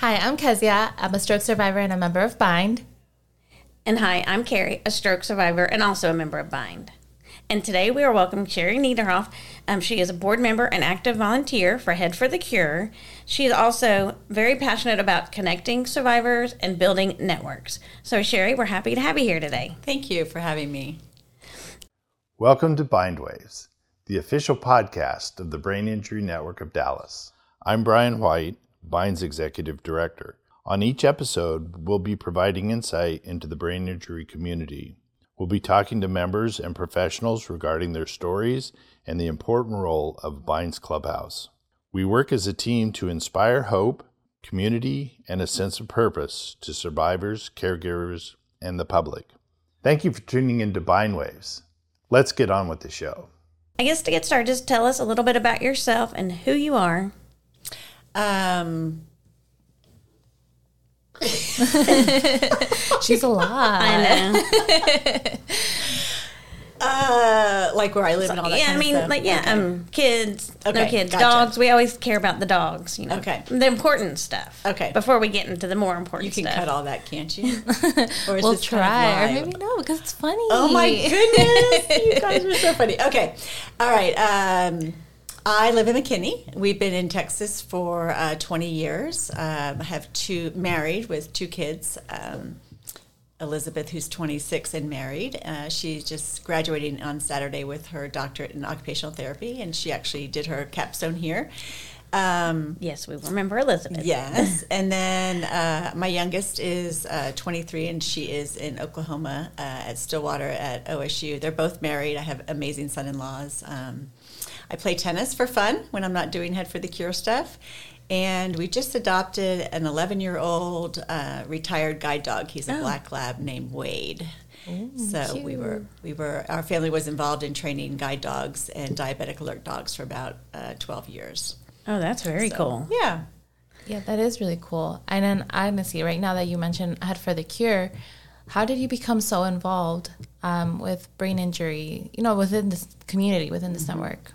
Hi, I'm Kezia. I'm a stroke survivor and a member of Bind. And hi, I'm Carrie, a stroke survivor and also a member of Bind. And today we are welcoming Shari Niederhoff. Um, she is a board member and active volunteer for Head for the Cure. She is also very passionate about connecting survivors and building networks. So, Shari, we're happy to have you here today. Thank you for having me. Welcome to Bindwaves, the official podcast of the Brain Injury Network of Dallas. I'm Brian White, Bind's executive director. On each episode, we'll be providing insight into the brain injury community. We'll be talking to members and professionals regarding their stories and the important role of Bind's Clubhouse. We work as a team to inspire hope, community, and a sense of purpose to survivors, caregivers, and the public. Thank you for tuning in to Bind Waves. Let's get on with the show. I guess to get started, just tell us a little bit about yourself and who you are. Um, She's a lot. I know. uh, like where I live and all that. yeah, I mean, of stuff. like, yeah, Okay. um, kids, no kids, gotcha. dogs. We always care about the dogs, you know. Okay. The important stuff. Okay. Before we get into the more important stuff. you can stuff. cut all that, can't you? Or is we'll this kind of try, or maybe no, because it's funny. Oh my goodness, you guys are so funny. Okay, all right. Um, I live in McKinney. We've been in Texas for uh, 20 years. Um, I have two married with two kids. Um, Elizabeth, who's 26 and married, uh, she's just graduating on Saturday with her doctorate in occupational therapy, and she actually did her capstone here. Um, Yes, we remember Elizabeth. Yes, and then uh, my youngest is uh, 23, and she is in Oklahoma uh, at Stillwater at OSU. They're both married. I have amazing son-in-laws. Um, I play tennis for fun when I'm not doing Head for the Cure stuff. And we just adopted an 11 year old uh, retired guide dog. He's a black lab named Wade. so we were we were our family was involved in training guide dogs and diabetic alert dogs for about uh, 12 years. Oh, that's very cool. Yeah. Yeah, that is really cool. And then I'm gonna see right now that you mentioned Head for the Cure. How did you become so involved um, with brain injury? You know, within this community, within this network.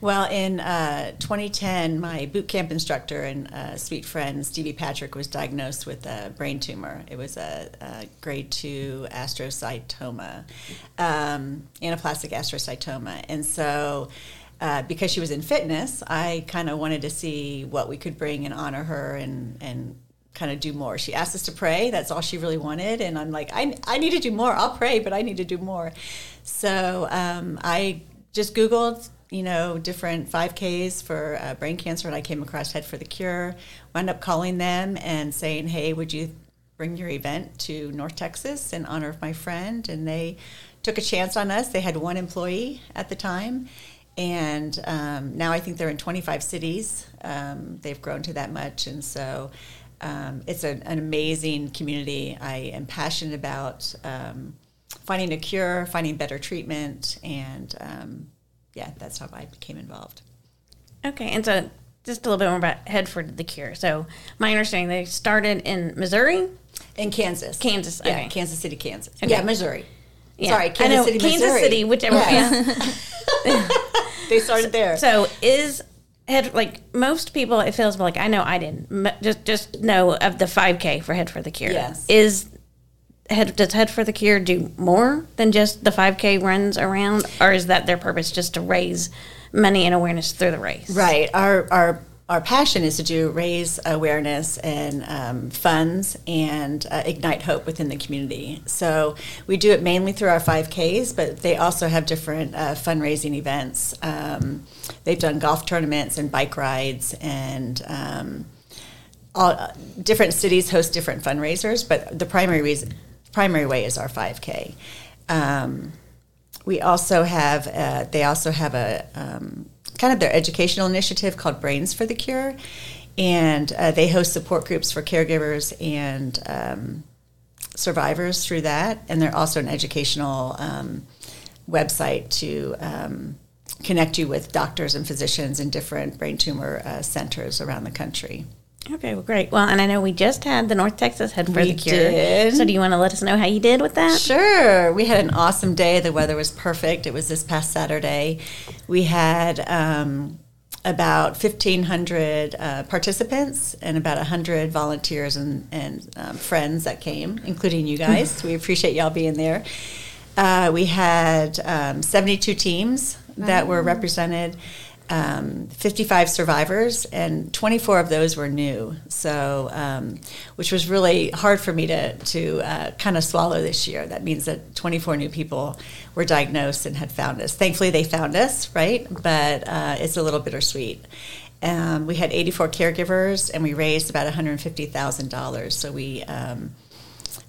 Well, in uh, 2010, my boot camp instructor and uh, sweet friend Stevie Patrick was diagnosed with a brain tumor. It was a, a grade two astrocytoma, um, anaplastic astrocytoma, and so. Uh, because she was in fitness, I kind of wanted to see what we could bring and honor her and, and kind of do more. She asked us to pray. That's all she really wanted. And I'm like, I, I need to do more. I'll pray, but I need to do more. So um, I just Googled, you know, different 5Ks for uh, brain cancer, and I came across Head for the Cure. Wound up calling them and saying, hey, would you bring your event to North Texas in honor of my friend? And they took a chance on us. They had one employee at the time. And um, now I think they're in 25 cities. Um, they've grown to that much. And so um, it's an, an amazing community. I am passionate about um, finding a cure, finding better treatment, and um, yeah, that's how I became involved. Okay, and so just a little bit more about Head for the Cure. So my understanding, they started in Missouri. In Kansas. Kansas, Yeah. Kansas City, Kansas. Okay. Yeah, Missouri. Yeah, Sorry, Kansas know, City, Kansas Missouri. City, whichever. Yeah. Yeah. They started there. So is head like most people? It feels like I know I didn't just just know of the 5K for Head for the Cure. Yes. Is head does Head for the Cure do more than just the 5K runs around, or is that their purpose just to raise money and awareness through the race? Right. Our our our passion is to do raise awareness and um, funds and uh, ignite hope within the community. So we do it mainly through our 5Ks, but they also have different uh, fundraising events. Um, they've done golf tournaments and bike rides and. Um, all uh, different cities host different fundraisers, but the primary reason, primary way is our 5K. Um, we also have uh, they also have a um, kind of their educational initiative called Brains for the Cure, and uh, they host support groups for caregivers and um, survivors through that. And they're also an educational um, website to um, connect you with doctors and physicians in different brain tumor uh, centers around the country. Okay, well, great. Well, and I know we just had the North Texas Head for We the Cure. did. So, do you want to let us know how you did with that? Sure. We had an awesome day. The weather was perfect. It was this past Saturday. We had um, about 1,500 uh, participants and about 100 volunteers and, and um, friends that came, including you guys. we appreciate y'all being there. Uh, we had um, 72 teams that were represented, um, 55 survivors, and 24 of those were new. So, um, which was really hard for me to to uh, kind of swallow this year. That means that 24 new people were diagnosed and had found us. Thankfully, they found us, right? But uh, it's a little bittersweet. Um, we had 84 caregivers, and we raised about 150 thousand dollars. So we um,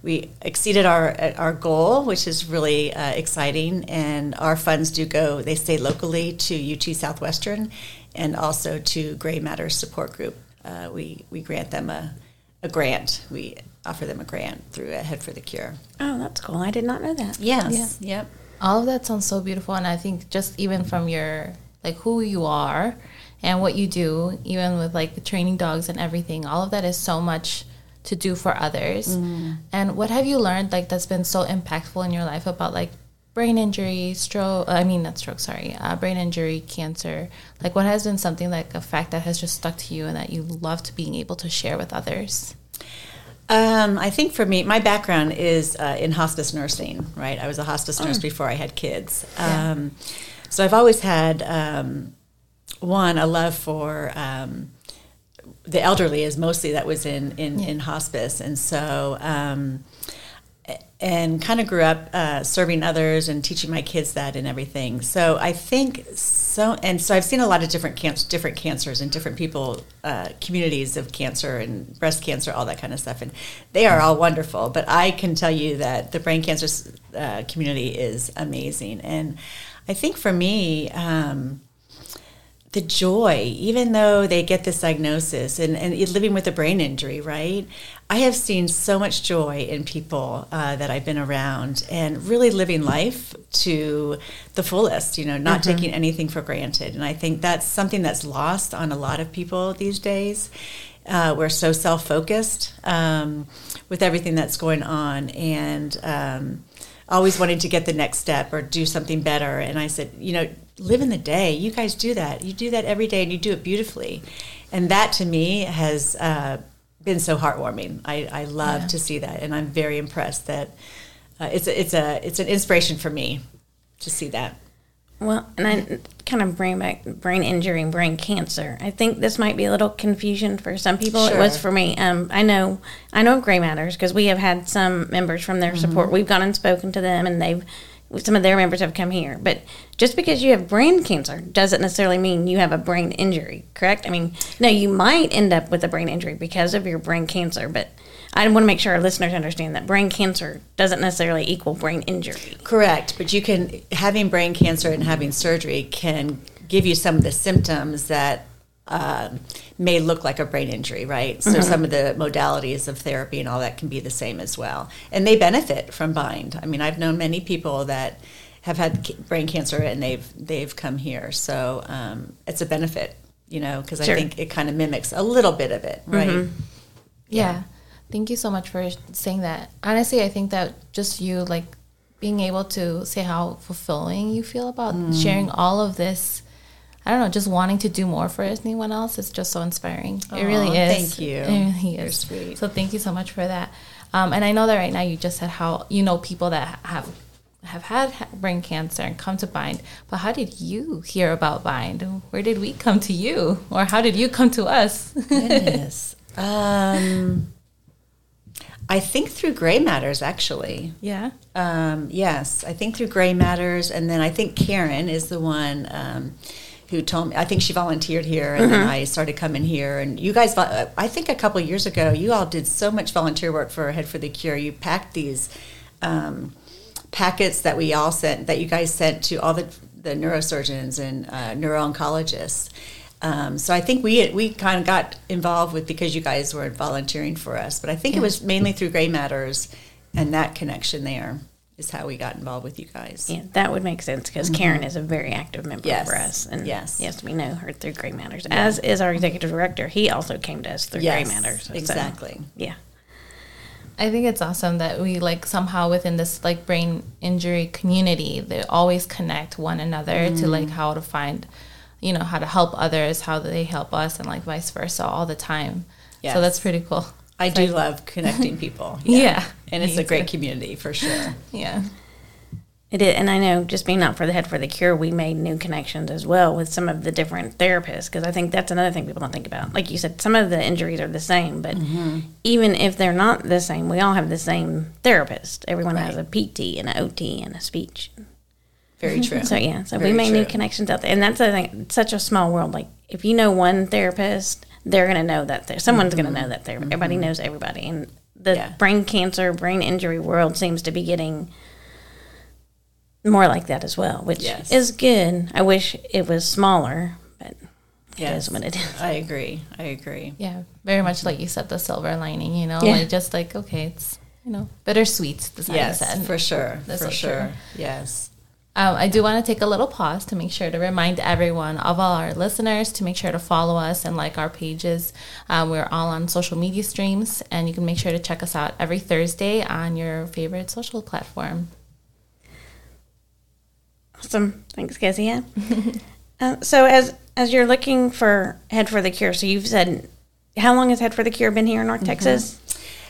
we exceeded our our goal, which is really uh, exciting. And our funds do go; they stay locally to UT Southwestern, and also to Gray Matters Support Group. Uh, we we grant them a a grant. We offer them a grant through a Head for the Cure. Oh, that's cool. I did not know that. Yes. Yep. All of that sounds so beautiful, and I think just even from your like who you are and what you do, even with like the training dogs and everything, all of that is so much to do for others. And what have you learned like that's been so impactful in your life about like brain injury, stroke? I mean, not stroke. Sorry, uh, brain injury, cancer. Like, what has been something like a fact that has just stuck to you and that you love to being able to share with others? Um, I think for me, my background is uh, in hospice nursing, right? I was a hospice nurse before I had kids. Um, so I've always had, um, one, a love for um, the elderly, is mostly that was in, in, in hospice. And so, um, and kind of grew up uh, serving others and teaching my kids that and everything. So I think so, and so I've seen a lot of different cancer, different cancers and different people, uh, communities of cancer and breast cancer, all that kind of stuff, and they are all wonderful. But I can tell you that the brain cancer uh, community is amazing, and I think for me. Um, the joy, even though they get this diagnosis and, and living with a brain injury, right? I have seen so much joy in people uh, that I've been around and really living life to the fullest, you know, not taking anything for granted. And I think that's something that's lost on a lot of people these days. Uh, we're so self focused um, with everything that's going on. And, um, always wanting to get the next step or do something better. And I said, you know, live in the day. You guys do that. You do that every day and you do it beautifully. And that to me has uh, been so heartwarming. I, I love Yeah. to see that. And I'm very impressed that uh, it's, a, it's, a, it's an inspiration for me to see that. Well, and I kind of bring back brain injury and brain cancer. I think this might be a little confusion for some people. It was for me. Um, I know, I know of Gray Matters because we have had some members from their support. We've gone and spoken to them, and they've some of their members have come here. But just because you have brain cancer doesn't necessarily mean you have a brain injury. Correct? I mean, no, you might end up with a brain injury because of your brain cancer, but. I want to make sure our listeners understand that brain cancer doesn't necessarily equal brain injury. Correct, but you can having brain cancer and having surgery can give you some of the symptoms that um, may look like a brain injury, right? So some of the modalities of therapy and all that can be the same as well, and they benefit from Bind. I mean, I've known many people that have had brain cancer and they've they've come here, so um, it's a benefit, you know, because Sure. I think it kind of mimics a little bit of it, right? Yeah. Thank you so much for saying that. Honestly, I think that just you like being able to say how fulfilling you feel about Mm. sharing all of this. I don't know, just wanting to do more for anyone else. is just so inspiring. it really is. thank you. It really You're sweet. So thank you so much for that. Um, and I know that right now you just said how you know people that have have had brain cancer and come to Bind. But how did you hear about Bind? Where did we come to you, or how did you come to us? Goodness. um, I think through Gray Matters, actually. yeah. Um, yes, I think through Gray Matters, and then I think Karen is the one um, who told me. I think she volunteered here, and then I started coming here. And you guys, I think a couple of years ago, you all did so much volunteer work for Head for the Cure. You packed these um, packets that we all sent, that you guys sent to all the the neurosurgeons and uh, neuro-oncologists. Um, so I think we we kind of got involved with because you guys were volunteering for us, but I think it was mainly through Gray Matters and that connection there is how we got involved with you guys. Yeah, that would make sense because mm-hmm. Karen is a very active member Yes. for us, and Yes. yes, we know her through Gray Matters. As is our executive director, he also came to us through Yes, Gray Matters. So, exactly. yeah, I think it's awesome that we like somehow within this like brain injury community, they always connect one another to mm-hmm. like how to find, you know how to help others, how they help us, and like vice versa all the time. Yes. So that's pretty cool. I do love connecting people. Yeah. And it's a great too. community for sure. Yeah. It is, and I know just being not for the head for the cure, we made new connections as well with some of the different therapists because I think that's another thing people don't think about. Like you said, some of the injuries are the same, but mm-hmm. even if they're not the same, we all have the same therapist. Everyone has a PT and an OT and a speech. Very true. So yeah, so Very we made new connections out there, and that's the thing. It's such a small world. Like if you know one therapist, they're gonna know that there. Someone's gonna know that there. Everybody knows everybody, and the Mm-hmm. Yeah. brain cancer, brain injury world seems to be getting more like that as well, which Yes. is good. I wish it was smaller, but it Yes. is what it is. I agree. I agree. Yeah. Very much like you said, the silver lining, you know, Yeah. like just like, okay, it's, you know, bittersweet, Yes, said. for sure. That's for sure. true. Yes. Um, I do want to take a little pause to make sure to remind everyone of all our listeners to make sure to follow us and like our pages. Um, we're all on social media streams, and you can make sure to check us out every Thursday on your favorite social platform. Awesome. Thanks, Kezia. uh, so as as you're looking for Head for the Cure, so you've said, how long has Head for the Cure been here in North Texas?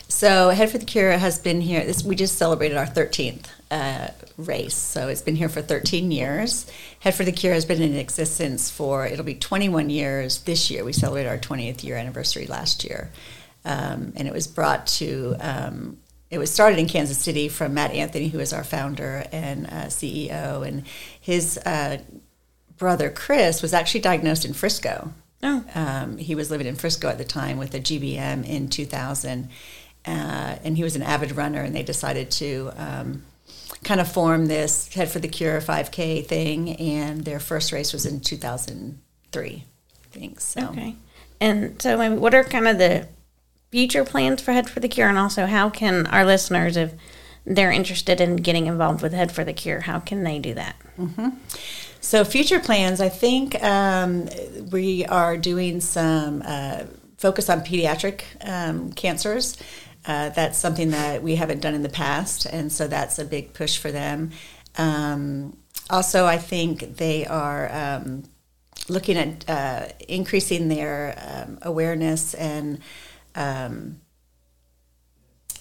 So Head for the Cure has been here. This, we just celebrated our 13th uh, race, so it's been here for 13 years. Head for the Cure has been in existence for it'll be 21 years this year. We celebrated our 20th year anniversary last year, um, and it was brought to. Um, it was started in Kansas City from Matt Anthony, who is our founder and uh, CEO, and his uh, brother Chris was actually diagnosed in Frisco. Oh. Um, he was living in Frisco at the time with a GBM in 2000, uh, and he was an avid runner. And they decided to um, kind of form this Head for the Cure 5K thing. And their first race was in 2003, I think. So Okay. And so, what are kind of the future plans for Head for the Cure, and also how can our listeners, if they're interested in getting involved with Head for the Cure, how can they do that? So future plans, I think um, we are doing some uh, focus on pediatric um, cancers. Uh, that's something that we haven't done in the past, and so that's a big push for them. Um, also, I think they are um, looking at uh, increasing their um, awareness and um,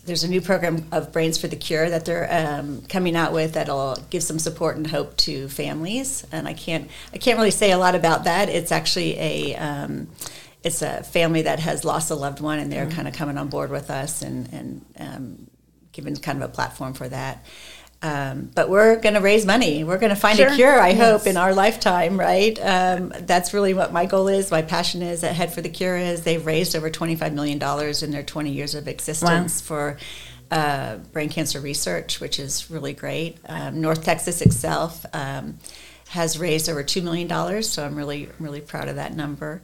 there's a new program of Brains for the Cure that they're um, coming out with that'll give some support and hope to families. And I can't I can't really say a lot about that. It's actually a um, it's a family that has lost a loved one, and they're kind of coming on board with us and and um, giving kind of a platform for that. Um, but we're going to raise money. We're going to find Sure. a cure. I Yes. hope in our lifetime, right? Um, that's really what my goal is. My passion is at Head for the Cure is they've raised over twenty five million dollars in their twenty years of existence for uh, brain cancer research, which is really great. Um, North Texas itself um, has raised over two million dollars, so I'm really really proud of that number.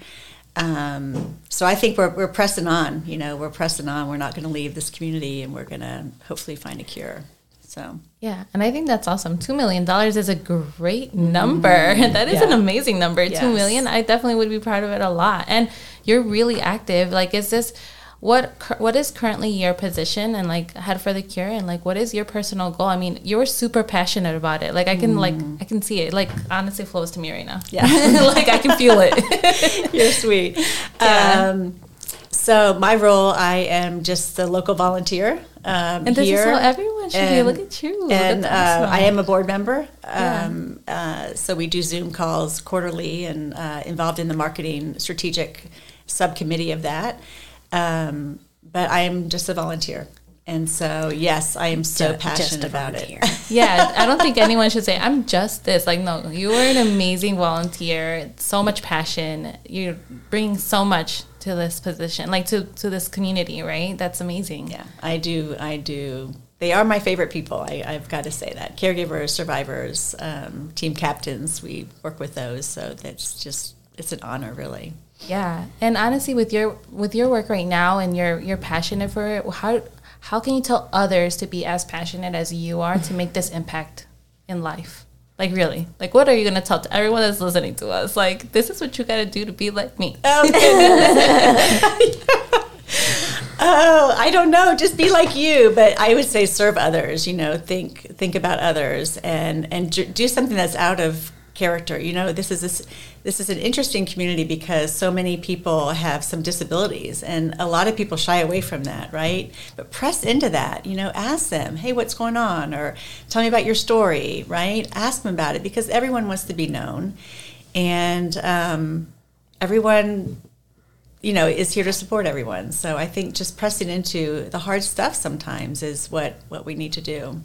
Um, so I think we're, we're pressing on. You know, we're pressing on. We're not going to leave this community, and we're going to hopefully find a cure. So Yeah, and I think that's awesome. Two million dollars is a great number. That is an Mm-hmm. Yeah. amazing number. Two Yes. million. I definitely would be proud of it a lot. And you're really active. Like, is this what what is currently your position and like head for the cure and like what is your personal goal? I mean, you're super passionate about it. Like, I can like I can see it. Like, honestly, flows to me right now. Mm. Yeah. like I can feel it. You're sweet. Yeah. Um, so my role, I am just the local volunteer um, and this here. is how everyone should be. And- Look at you. and uh. I am a board member. Yeah. Um, uh, so we do Zoom calls quarterly and uh, involved in the marketing strategic subcommittee of that. Um, but I am just a volunteer. And so, yes, I am so Ju- passionate a about volunteer. it. yeah, I don't think anyone should say I'm just this. Like, no, you are an amazing volunteer. So much passion. You bring so much to this position, like to to this community, right? That's amazing. Yeah, I do. I do. They are my favorite people. I, I've got to say that. Caregivers, survivors, um, team captains, we work with those. So that's just, it's an honor, really. Yeah, and honestly, with your with your work right now, and you're you're passionate for it. How how can you tell others to be as passionate as you are to make this impact in life? Like really, like what are you gonna tell to everyone that's listening to us? Like this is what you gotta do to be like me. Oh, oh I don't know. Just be like you, but I would say serve others. You know, think think about others, and and do something that's out of character. You know, this is this, this is an interesting community because so many people have some disabilities, and a lot of people shy away from that, right? But press into that. You know, ask them, "Hey, what's going on?" or "Tell me about your story." Right? Ask them about it because everyone wants to be known, and um, everyone you know is here to support everyone so i think just pressing into the hard stuff sometimes is what what we need to do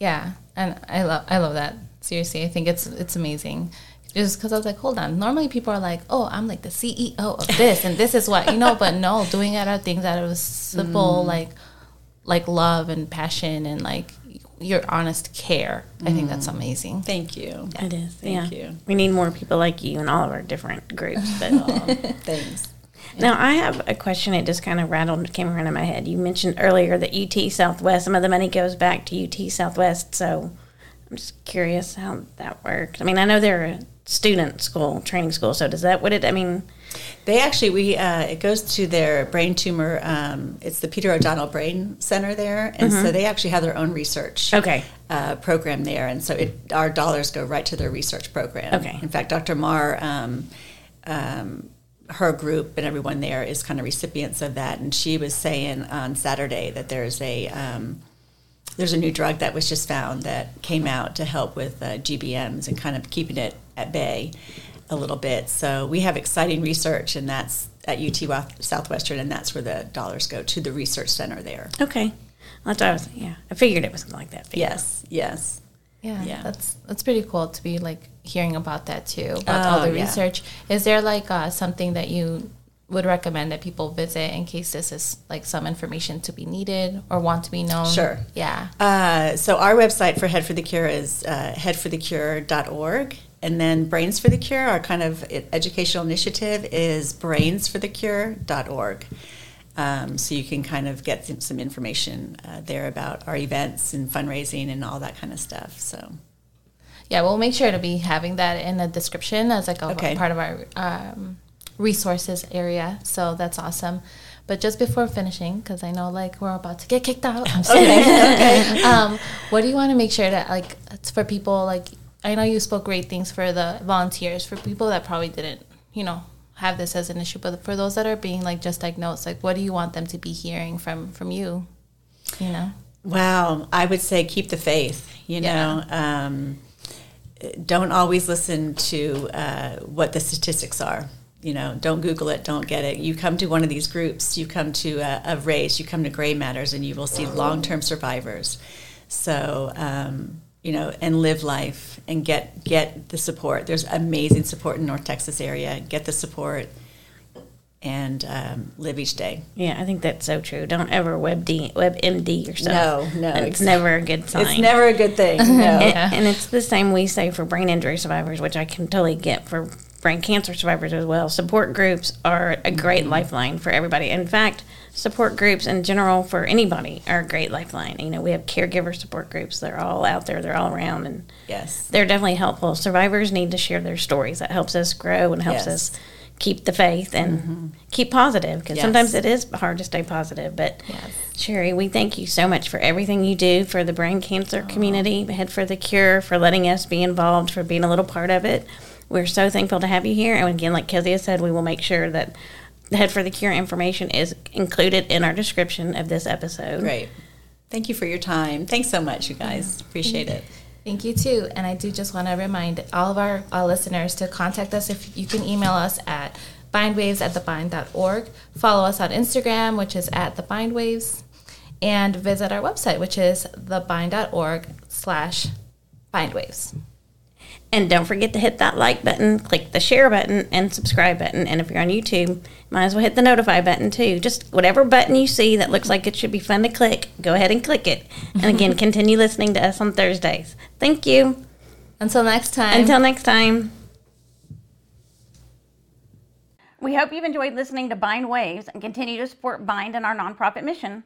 Yeah, and I love I love that. Seriously, I think it's it's amazing. Just because I was like, hold on. Normally, people are like, "Oh, I'm like the CEO of this, and this is what you know." But no, doing it out of things out of simple, mm. like like love and passion and like your honest care. I think that's mm. amazing. thank you It is. Thank yeah. you. We need more people like you in all of our different groups. But um, thanks now I have a question. It just kind of rattled, came around in my head. You mentioned earlier that UT Southwest, some of the money goes back to UT Southwest. So I'm just curious how that works. I mean, I know they're a student school, training school. So does that what it? I mean, they actually we uh, it goes to their brain tumor um, it's the peter o'donnell brain center there and so they actually have their own research Okay. uh, program there and so it, our dollars go right to their research program Okay. in fact dr maher um, um, her group and everyone there is kind of recipients of that and she was saying on saturday that there's a um, there's a new drug that was just found that came out to help with uh, GBMs and kind of keeping it at bay a little bit. So we have exciting research, and that's at UT Southwestern, and that's where the dollars go to the research center there. okay. That's what I was. Yeah, I figured it was something like that. but. Yes, yes. Yeah, Yeah. that's that's pretty cool to be like hearing about that too, about all Oh, the yeah. research. Is there like uh, something that you would recommend that people visit in case this is like some information to be needed or want to be known? Sure. Yeah. Uh, so our website for Head for the Cure is uh, headforthecure.org. And then Brains for the Cure, our kind of educational initiative, is brainsforthecure.org. Um, so you can kind of get some, some information uh, there about our events and fundraising and all that kind of stuff. So Yeah, we'll make sure to be having that in the description as like a Okay. part of our um, resources area. So that's awesome. But just before finishing, because I know like we're about to get kicked out. I'm just kidding. um, what do you want to make sure that like it's for people like I know you spoke great things for the volunteers for people that probably didn't you know have this as an issue, but for those that are being like just diagnosed, like what do you want them to be hearing from from you? You know. Wow, I would say keep the faith. You know, um, don't always listen to uh, what the statistics are. You know, don't Google it, don't get it. You come to one of these groups, you come to a, a race, you come to Gray Matters, and you will see long-term survivors. So, um, you know, and live life and get get the support. There's amazing support in North Texas area. Get the support and um, live each day. Yeah, I think that's so true. Don't ever WebD, WebMD yourself. No, no, it's exact- never a good sign. It's never a good thing. No. and, and it's the same we say for brain injury survivors, which I can totally get for brain cancer survivors as well. Support groups are a great mm-hmm. lifeline for everybody. In fact, support groups in general for anybody are a great lifeline. You know, we have caregiver support groups. They're all out there. They're all around, and yes. they're definitely helpful. Survivors need to share their stories. That helps us grow and helps Yes. us keep the faith and mm-hmm. keep positive because Yes. sometimes it is hard to stay positive. But Yes. Shari, we thank you so much for everything you do for the brain cancer community, Head for the Cure, for letting us be involved, for being a little part of it. We're so thankful to have you here. And again, like Kezia said, we will make sure that the Head for the Cure information is included in our description of this episode. Great. Thank you for your time. Thanks so much, you guys. Mm-hmm. Appreciate it. Thank you too. And I do just want to remind all of our, our listeners to contact us if you can email us at bindwaves at thebind.org. Follow us on Instagram, which is at thebindwaves, and visit our website, which is thebind.org slash bindwaves. And don't forget to hit that like button, click the share button, and subscribe button. And if you're on YouTube, might as well hit the notify button too. Just whatever button you see that looks like it should be fun to click, go ahead and click it. And again, continue listening to us on Thursdays. Thank you. Until next time. Until next time. We hope you've enjoyed listening to Bind Waves and continue to support Bind and our nonprofit mission.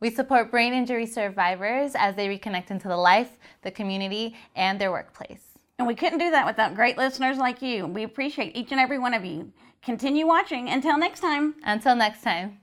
we support brain injury survivors as they reconnect into the life, the community, and their workplace. And we couldn't do that without great listeners like you. We appreciate each and every one of you. Continue watching. Until next time. Until next time.